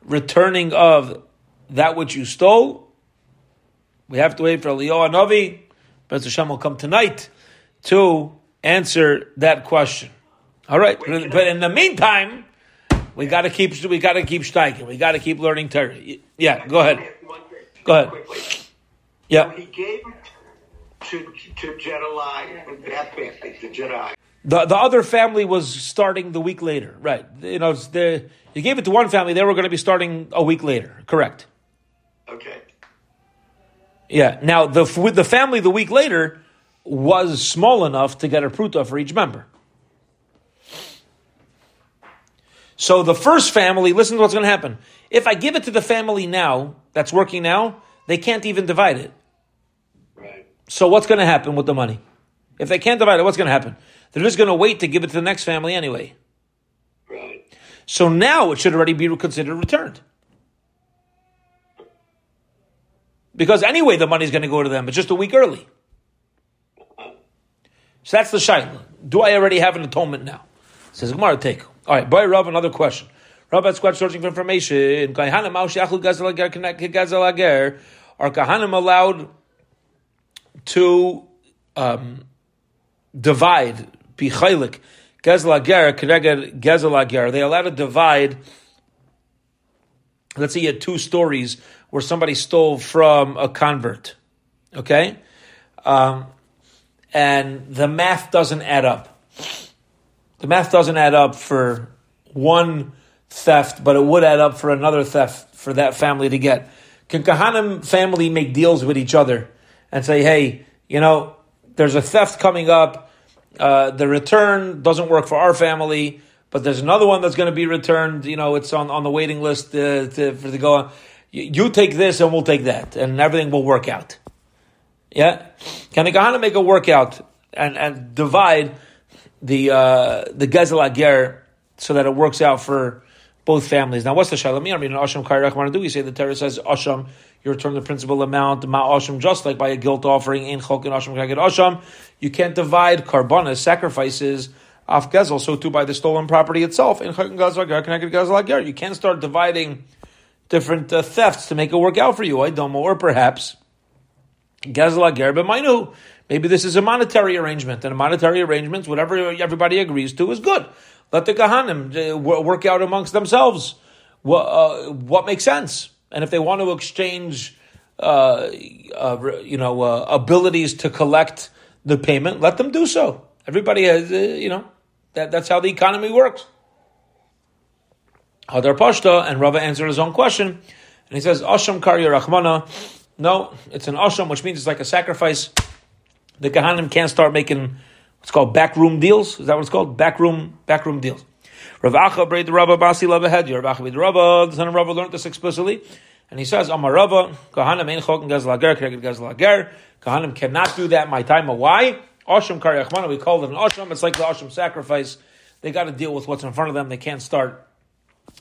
returning of that which you stole? We have to wait for Eliyahu Navi. But Hashem will come tonight to answer that question. All right, but, but in the meantime, we got to keep we got to keep striking. We got to keep learning Torah. Yeah, go ahead. Go ahead. Yeah.
He gave it to to Jedediah, that family, to Jedi.
The the other family was starting the week later, right? You know, the you gave it to one family; they were going to be starting a week later. Correct.
Okay.
Yeah. Now the with the family the week later was small enough to get a pruta for each member. So the first family, listen to what's going to happen. If I give it to the family now that's working now, they can't even divide it.
Right.
So what's going to happen with the money? If they can't divide it, what's going to happen? They're just going to wait to give it to the next family anyway.
Right.
So now it should already be considered returned. Because anyway, the money's going to go to them. It's just a week early. So that's the shaila. Do I already have an atonement now? Says Gemara, take. All right, by Rav, another question. Rabbi Squad searching for information. Kahanim Are Kahanim allowed to um, divide, bichaylik, gezel ager, keneged gezel ager? They allowed to divide, let's say you had two stories where somebody stole from a convert, okay? Um, and the math doesn't add up. The math doesn't add up for one theft, but it would add up for another theft for that family to get. Can Kahanim family make deals with each other and say, hey, you know, there's a theft coming up. Uh, the return doesn't work for our family, but there's another one that's going to be returned. You know, it's on, on the waiting list uh, to, for the go on. You, you take this and we'll take that, and everything will work out. Yeah, can the Kahana make a workout and, and divide the uh, the Gezel Ager so that it works out for both families. Now, what's the shalamir? I mean, Asham Kairach do we say the Torah says Asham, you return the principal amount, Ma Asham, just like by a guilt offering, in and Asham Kaged Asham, you can't divide korbanos, sacrifices, off Gezel, so too by the stolen property itself, in and Gezel connected Gezel Ager. You can't start dividing different uh, thefts to make it work out for you, I don't know, or perhaps Gezel Ager, but Maybe this is a monetary arrangement, and a monetary arrangement, whatever everybody agrees to, is good. Let the Kahanim uh, work out amongst themselves what, uh, what makes sense. And if they want to exchange, uh, uh, you know, uh, abilities to collect the payment, let them do so. Everybody has, uh, you know, that, that's how the economy works. Hadar Pashta, and Rava answered his own question, and he says, Asham Karya Rachmana. No, it's an Asham, which means it's like a sacrifice. The Kahanim can't start making what's called backroom deals. Is that what it's called? Backroom backroom deals. Rav Acha braid the Rabba Basi Lava Head. Rav Acha the Rabba, the son of Rabba learned this explicitly. And he says, Amar Rava, Kahanim ein chok and gazlager, connected gazlager. Kahanim cannot do that my time. Why? Asham Karyachmana, we call it an Asham. It's like the Asham sacrifice. They got to deal with what's in front of them. They can't start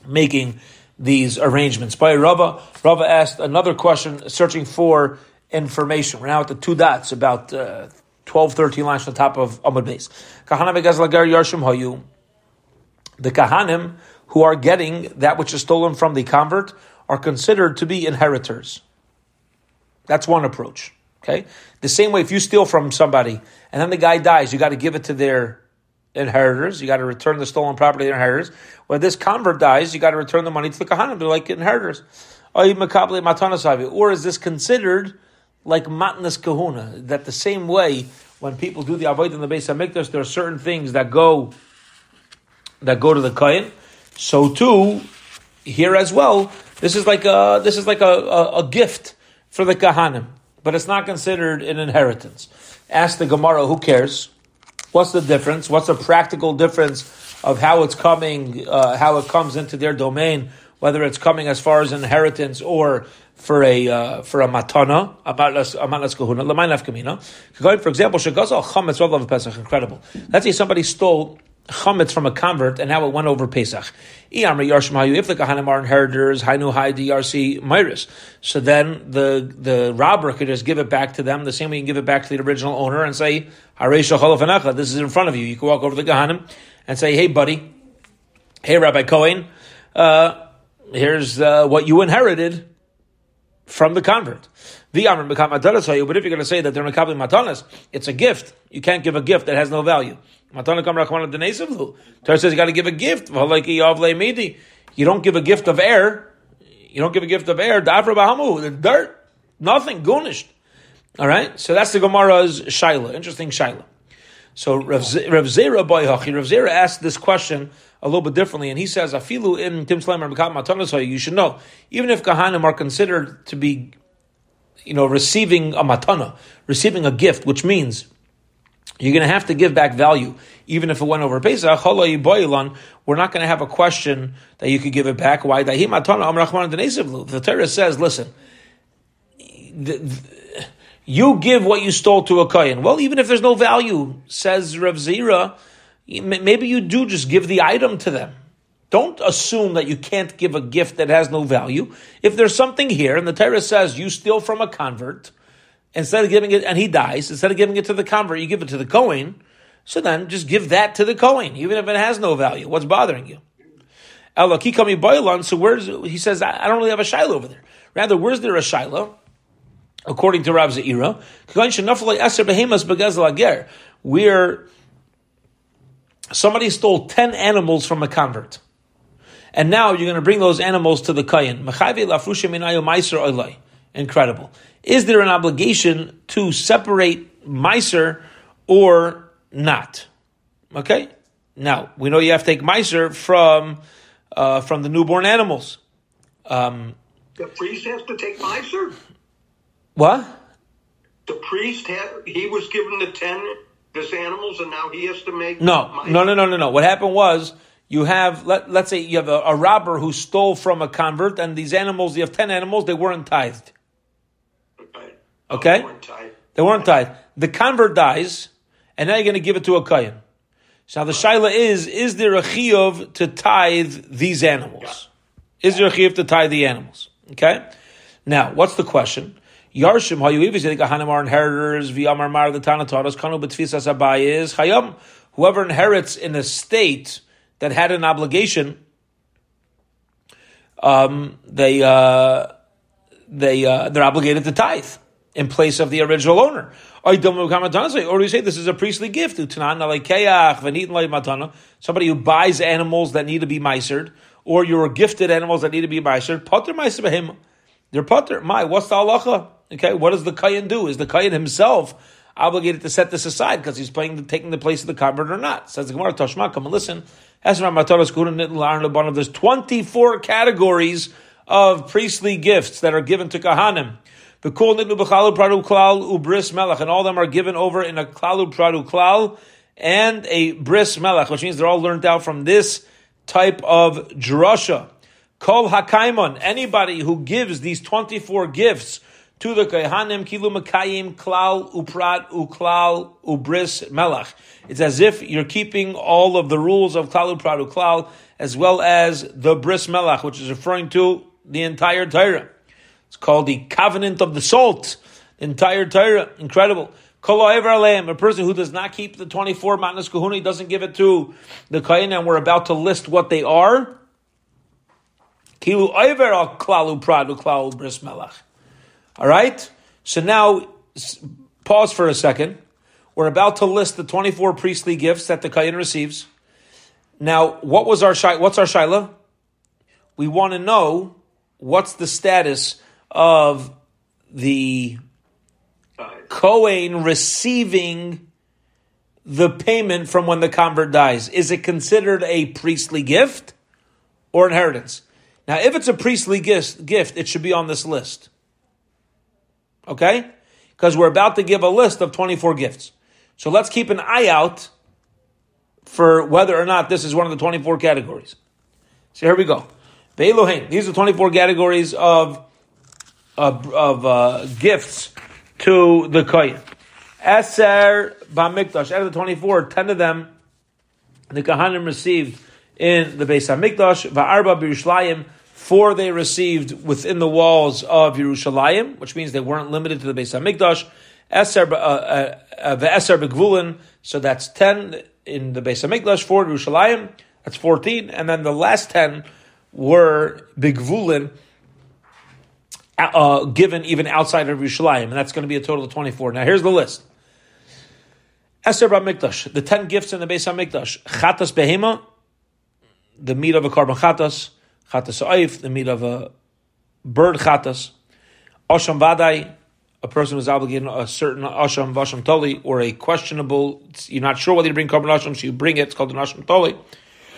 making these arrangements. By Rava, Rava asked another question, searching for information. We're now at the two dots, about uh, 12, 13 lines on top of Amud Beis. Yarshim Hayu. The Kahanim who are getting that which is stolen from the convert are considered to be inheritors. That's one approach. Okay? The same way if you steal from somebody and then the guy dies, you got to give it to their inheritors. You got to return the stolen property to inheritors. When this convert dies, you got to return the money to the Kahanim. They're like inheritors. Or is this considered like matnas kahuna, that the same way when people do the avoid in the Beis HaMikdash, there are certain things that go that go to the kohen. So too, here as well, this is like a this is like a, a, a gift for the kahanim, but it's not considered an inheritance. Ask the Gemara, who cares? What's the difference? What's the practical difference of how it's coming, uh, how it comes into their domain, whether it's coming as far as inheritance or for a uh, for a matana, a matnas kahuna, l'mayin nafkamina. For example, shagazal chametz of Pesach, incredible. Let's say somebody stole chametz from a convert and now it went over Pesach. Inheritors. So then the the robber could just give it back to them the same way you can give it back to the original owner and say, This is in front of you. You can walk over to the kahanim and say, Hey, buddy, hey, Rabbi Cohen, uh, here's uh, what you inherited from the convert. But if you're going to say that they're makabel matanas, it's a gift. You can't give a gift that has no value. Matana kam rachmana denesivlu. Torah says you got to give a gift. You don't give a gift of air. You don't give a gift of air. Dafra bahamu, the dirt, nothing, gunished. All right, so that's the Gemara's shaila. Interesting shaila. So Rav Zera boy Rav Zera asked this question a little bit differently, and he says, "Afilu in Tim Slamer You should know, even if kahanim are considered to be, you know, receiving a matana, receiving a gift, which means you're going to have to give back value, even if it went over Pesach. We're not going to have a question that you could give it back. Why? The Torah says, listen." The, the, you give what you stole to a kohen. Well, even if there's no value, says Rav Zira, maybe you do just give the item to them. Don't assume that you can't give a gift that has no value. If there's something here, and the Torah says you steal from a convert, instead of giving it, and he dies, instead of giving it to the convert, you give it to the Kohen, so then just give that to the Kohen, even if it has no value. What's bothering you? So where's he says I don't really have a shiloh over there. Rather, where's there a shiloh? According to Rav Zeira, where somebody stole ten animals from a convert, and now you're going to bring those animals to the kayin. Incredible. Is there an obligation to separate meiser or not? Okay. Now we know you have to take meiser from uh, from the newborn animals. Um,
the priest has to take meiser.
What?
The priest had he was given the ten this animals, and now he has to make
no, no, no, no, no, no. What happened was you have let let's say you have a, a robber who stole from a convert, and these animals you have ten animals, they weren't tithed.
Okay. They weren't tied.
Tithed. The convert dies, and now you're going to give it to a kayan. So now the shaila is: Is there a chiyuv to tithe these animals? Is there a chiyuv to tithe the animals? Okay. Now, what's the question? Yarshim hayuivis the kahanim are inheritors v'yamar mar the Tana taught us kanu b'tfisas abayis chayam. Whoever inherits in a state that had an obligation, um, they uh, they uh, they're obligated to tithe in place of the original owner. Or we say this is a priestly gift? Somebody who buys animals that need to be misered, or you're gifted animals that need to be misered. Potter meiser They're potter. My, what's the halacha? Okay, what does the kayan do? Is the kayan himself obligated to set this aside because he's playing the, taking the place of the convert or not? Says the Gemara Tashma, come and listen. There's 24 categories of priestly gifts that are given to Kahanim. And all of them are given over in a klalu pradu klal and a bris melech, which means they're all learned out from this type of drasha. Kol hakaimon, anybody who gives these 24 gifts to the Kaihanim Kilu Makayim Klal Uprat Uklal Ubris Melach. It's as if you're keeping all of the rules of Klal Uprat Uklal as well as the Bris Melach, which is referring to the entire Torah. It's called the covenant of the salt. The entire Torah. Incredible. A person who does not keep the 24 Matnas Kahuna, doesn't give it to the Kayin, and we're about to list what they are. Kilu Oiver Klalu Pradu Klalu Bris Melach. All right? So now, pause for a second. We're about to list the 24 priestly gifts that the Kayan receives. Now, what was our what's our shaila? We want to know what's the status of the Kohen receiving the payment from when the convert dies. Is it considered a priestly gift or inheritance? Now, if it's a priestly gift, gift, it should be on this list. Okay? Because we're about to give a list of 24 gifts. So let's keep an eye out for whether or not this is one of the 24 categories. So here we go. Be'elohein. These are 24 categories of, of, of uh, gifts to the Kohen. Eser Bamikdash. Out of the 24, 10 of them the Kohanim received in the Beis HaMikdash. Va'arba B'Yerushalayim Four they received within the walls of Yerushalayim, which means they weren't limited to the Beis Hamikdash. Eser uh, uh, uh, begvulin, so that's ten in the Beis Hamikdash. Four Yerushalayim, that's fourteen, and then the last ten were begvulin. Uh, given even outside of Yerushalayim, and that's going to be a total of 24. Now, here's the list. Esther Mikdash, the 10 gifts in the Beis HaMikdash. Chatas Behema, the meat of a korban chatas chatas oif, the meat of a bird chatas. Osham vadai, a person who's obligated a certain asham vasham toli, or a questionable, you're not sure whether you bring korban asham, so you bring it, it's called an asham toli.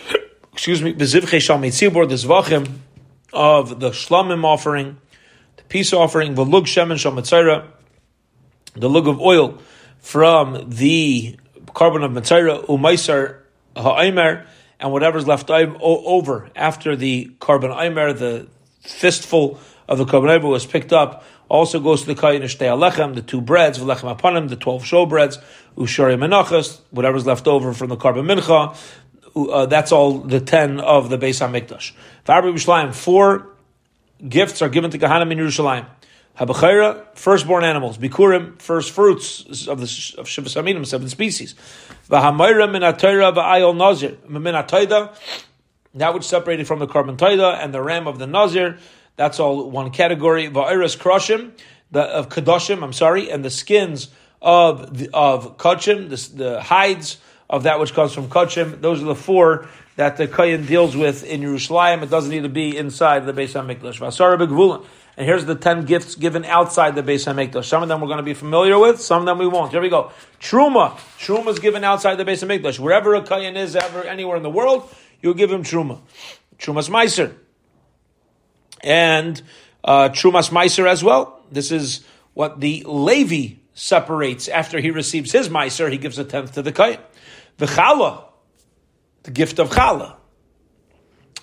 Excuse me, the zivche shal mitzibor, the zvachim of the shlamim offering, the peace offering, the lug shemen shal mitzayra, the lug of oil from the korban of mitzayra, umaisar ha'aymer, and whatever's left over after the korban aimer, the fistful of the korban aimer was picked up, also goes to the kayin alechem, the two breads, v'lechem apanim, the twelve show breads, ushari menachas, whatever's left over from the korban mincha, uh, that's all the ten of the Beis Hamikdash. Four gifts are given to Kahanim in Yerushalayim. Habachayra, firstborn animals. Bikurim, first fruits of the of seven species. V'hamayra min atayra v'ayol nazir. Min atayda, that which separated from the korban taida and the ram of the nazir. That's all one category. Va'iris kroshim, the of kadoshim. I'm sorry, and the skins of the, of kachim, the, the hides of that which comes from kachim. Those are the four that the Kayan deals with in Yerushalayim. It doesn't need to be inside the Beis Hamikdash. Vasara. And here's the ten gifts given outside the Beis Hamikdash. Some of them we're going to be familiar with, some of them we won't. Here we go. Truma. Truma is given outside the Beis Hamikdash. Wherever a Kayan is, ever anywhere in the world, you give him Truma. Trumas Meiser. And uh, Trumas Meiser as well. This is what the Levi separates after he receives his Meiser. He gives a tenth to the Kayan. The Chala, the gift of Chala.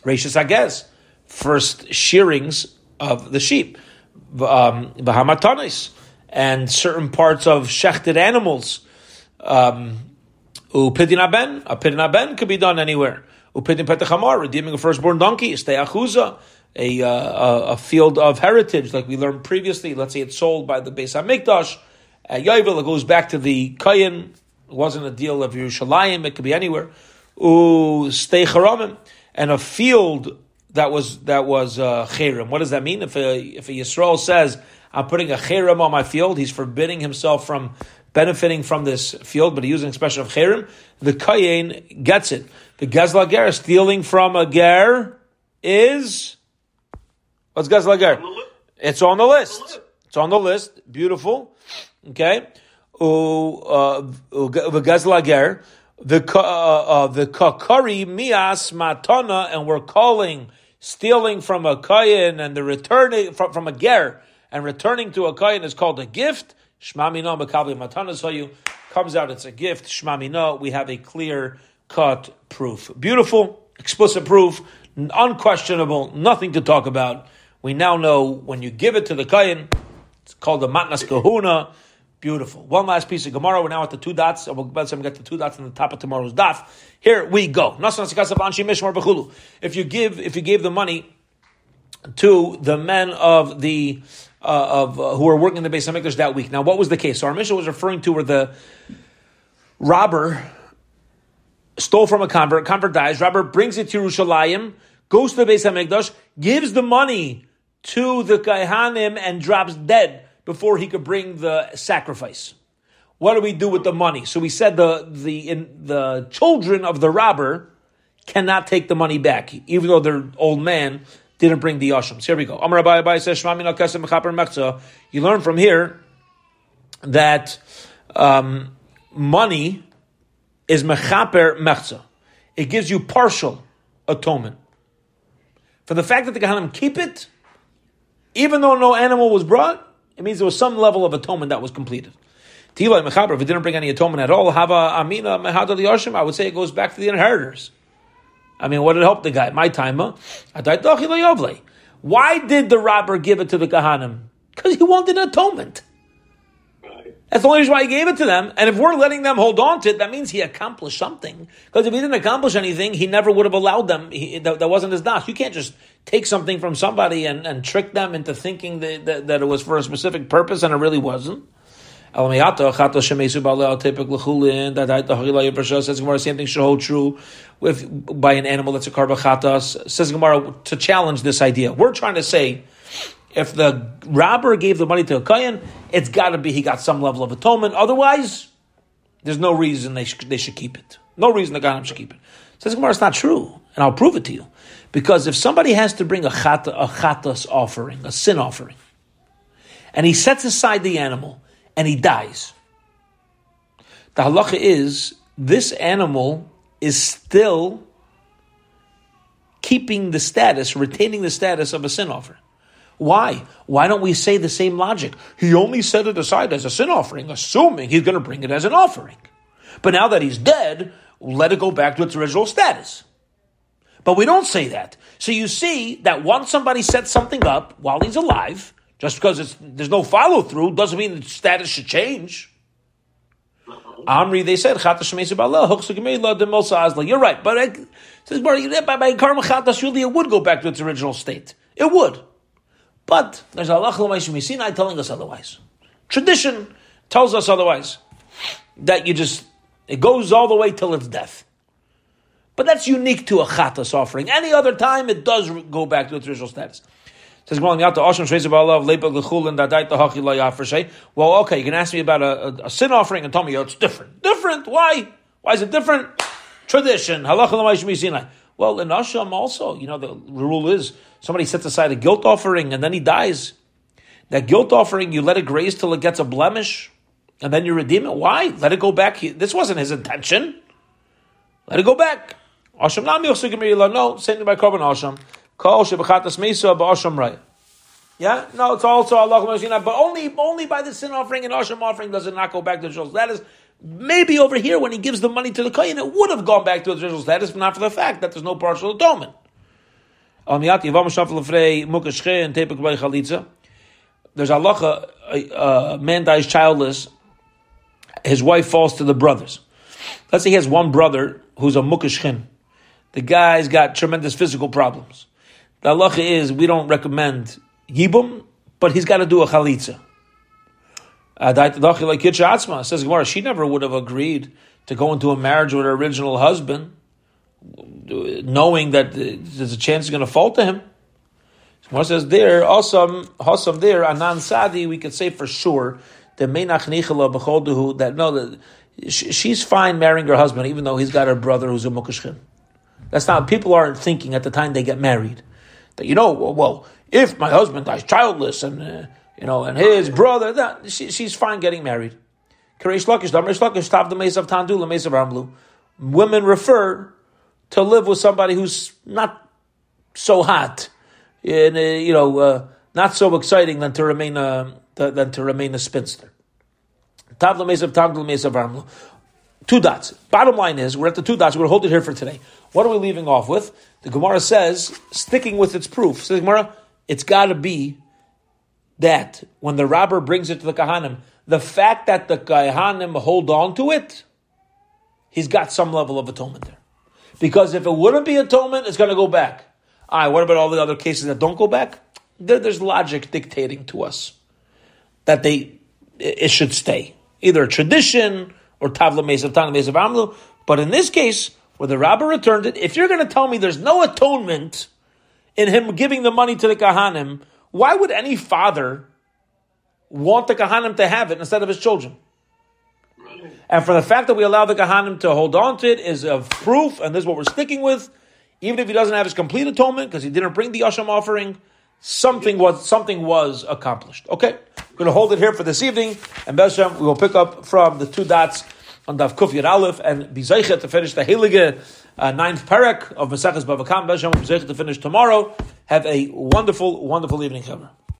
Rashis Agez, first shearings of the sheep, um, and certain parts of shechted animals. Um, Upidin aben, a pidin aben could be done anywhere. Upidin petachamar, redeeming a firstborn donkey, stay achuza, a, uh, a field of heritage, like we learned previously. Let's say it's sold by the Beis Hamikdash. At Yovel, it goes back to the Kayin. It wasn't a deal of Yerushalayim. It could be anywhere. U stay charamim, and a field that was that was uh, What does that mean? If a if a Yisrael says I'm putting a cherem on my field, he's forbidding himself from benefiting from this field, but he's using expression of cherem. The kayin gets it. The gazla ger stealing from a ger is what's gazla ger? It's on the list. It's on the list. Beautiful. Okay. Uh, the gazla ger the uh, uh, the kakari mias matana, and we're calling stealing from a kayin and the returning from, from a ger and returning to a kayin is called a gift. Shmamino makabli matana so you comes out it's a gift. Shmamino we have a clear cut proof. Beautiful, explicit proof, unquestionable, nothing to talk about. We now know when you give it to the kayin, it's called the matnas kahuna Beautiful. One last piece of Gemara. We're now at the two dots. We'll get the two dots on the top of tomorrow's daf. Here we go. If you give, if you gave the money to the men of the uh, of uh, who were working in the Beis Hamikdash that week. Now, what was the case? So our mission was referring to where the robber stole from a convert. Convert dies. Robber brings it to Yerushalayim, goes to the Beis Hamikdash, gives the money to the Kaihanim, and drops dead before he could bring the sacrifice. What do we do with the money? So we said the the in, the children of the robber cannot take the money back, even though their old man didn't bring the yashams. Here we go. Amar says You learn from here that um, money is mechaper mechza. It gives you partial atonement. For the fact that the Kahanim keep it, even though no animal was brought, it means there was some level of atonement that was completed. Tila Mechaber, if it didn't bring any atonement at all, Hava Amina mehadal Yashim. I would say it goes back to the inheritors. I mean, what did help the guy? My timer. Why did the robber give it to the Kahanim? Because he wanted atonement. That's the only reason why he gave it to them. And if we're letting them hold on to it, that means he accomplished something. Because if he didn't accomplish anything, he never would have allowed them. He, that, that, wasn't his das. You can't just take something from somebody and, and trick them into thinking that, that, that, it was for a specific purpose and it really wasn't. Says Gemara, same thing should hold true with by an animal that's a karbachatas. Says Gemara to challenge this idea. We're trying to say if the robber gave the money to a kohen, it's got to be he got some level of atonement. Otherwise, there's no reason they should, they should keep it. No reason the kohen should keep it. Says Gemara, it's not true, and I'll prove it to you. Because if somebody has to bring a chata, a chatas offering, a sin offering, and he sets aside the animal and he dies, the halacha is this animal is still keeping the status, retaining the status of a sin offering. Why? Why don't we say the same logic? He only set it aside as a sin offering, assuming he's going to bring it as an offering. But now that he's dead, let it go back to its original status. But we don't say that. So you see that once somebody sets something up while he's alive, just because there's no follow through doesn't mean the status should change. Amri, they said. You're right, but I, says, by karma chatas, really it would go back to its original state. It would. But there's Allah Sinai telling us otherwise. Tradition tells us otherwise. That you just, it goes all the way till its death. But that's unique to a chatas offering. Any other time, it does go back to its original status. Says Well, okay, you can ask me about a, a, a sin offering and tell me oh, it's different. Different? Why? Why is it different? Tradition. Well, in Asham also, you know, the rule is somebody sets aside a guilt offering and then he dies. That guilt offering, you let it graze till it gets a blemish, and then you redeem it. Why? Let it go back. This wasn't his intention. Let it go back. Asham nami No, same by korban Asham. Kol shebechatas mesa ba'asham right. Yeah, no, it's also Allah but only only by the sin offering and Asham offering does it not go back to the original status. Maybe over here, when he gives the money to the kohen, it would have gone back to its original status, but not for the fact that there's no partial atonement. There's Allah, a, a man dies childless, his wife falls to the brothers. Let's say he has one brother who's a mukashchin. The guy's got tremendous physical problems. The halacha is we don't recommend yibum, but he's got to do a chalitza. Says Gemara, she never would have agreed to go into a marriage with her original husband, knowing that there's a chance he's going to fall to him. Gemara says there, also, Hosam there, Anan Sadi, we could say for sure that that no, that she's fine marrying her husband, even though he's got a brother who's a mukashchin. That's not, people aren't thinking at the time they get married that, you know, well, well if my husband dies childless and, uh, you know, and his brother, that, she, she's fine getting married. Women refer to live with somebody who's not so hot, and, uh, you know, uh, not so exciting than to remain a, than to remain a spinster. Two dots. Bottom line is, we're at the two dots. We're going to hold it here for today. What are we leaving off with? The Gemara says, sticking with its proof. Says the Gemara, it's got to be that when the robber brings it to the Kahanim, the fact that the Kahanim hold on to it, he's got some level of atonement there. Because if it wouldn't be atonement, it's going to go back. All right, what about all the other cases that don't go back? There, there's logic dictating to us that they it should stay. Either a tradition or Tavla Mesav, Tavla Mesav Amlu. But in this case, where the robber returned it, if you're going to tell me there's no atonement in him giving the money to the Kahanim, why would any father want the Kahanim to have it instead of his children? And for the fact that we allow the Kahanim to hold on to it is a proof, and this is what we're sticking with. Even if he doesn't have his complete atonement because he didn't bring the Asham offering, something was something was accomplished. Okay, we're going to hold it here for this evening, and Beshem, we will pick up from the two dots on Daf Kuf Yad Aleph and be to finish the Heilige uh, ninth parak of Maseches Bava Kama. Beshem, to finish tomorrow. Have a wonderful, wonderful evening, Chaver.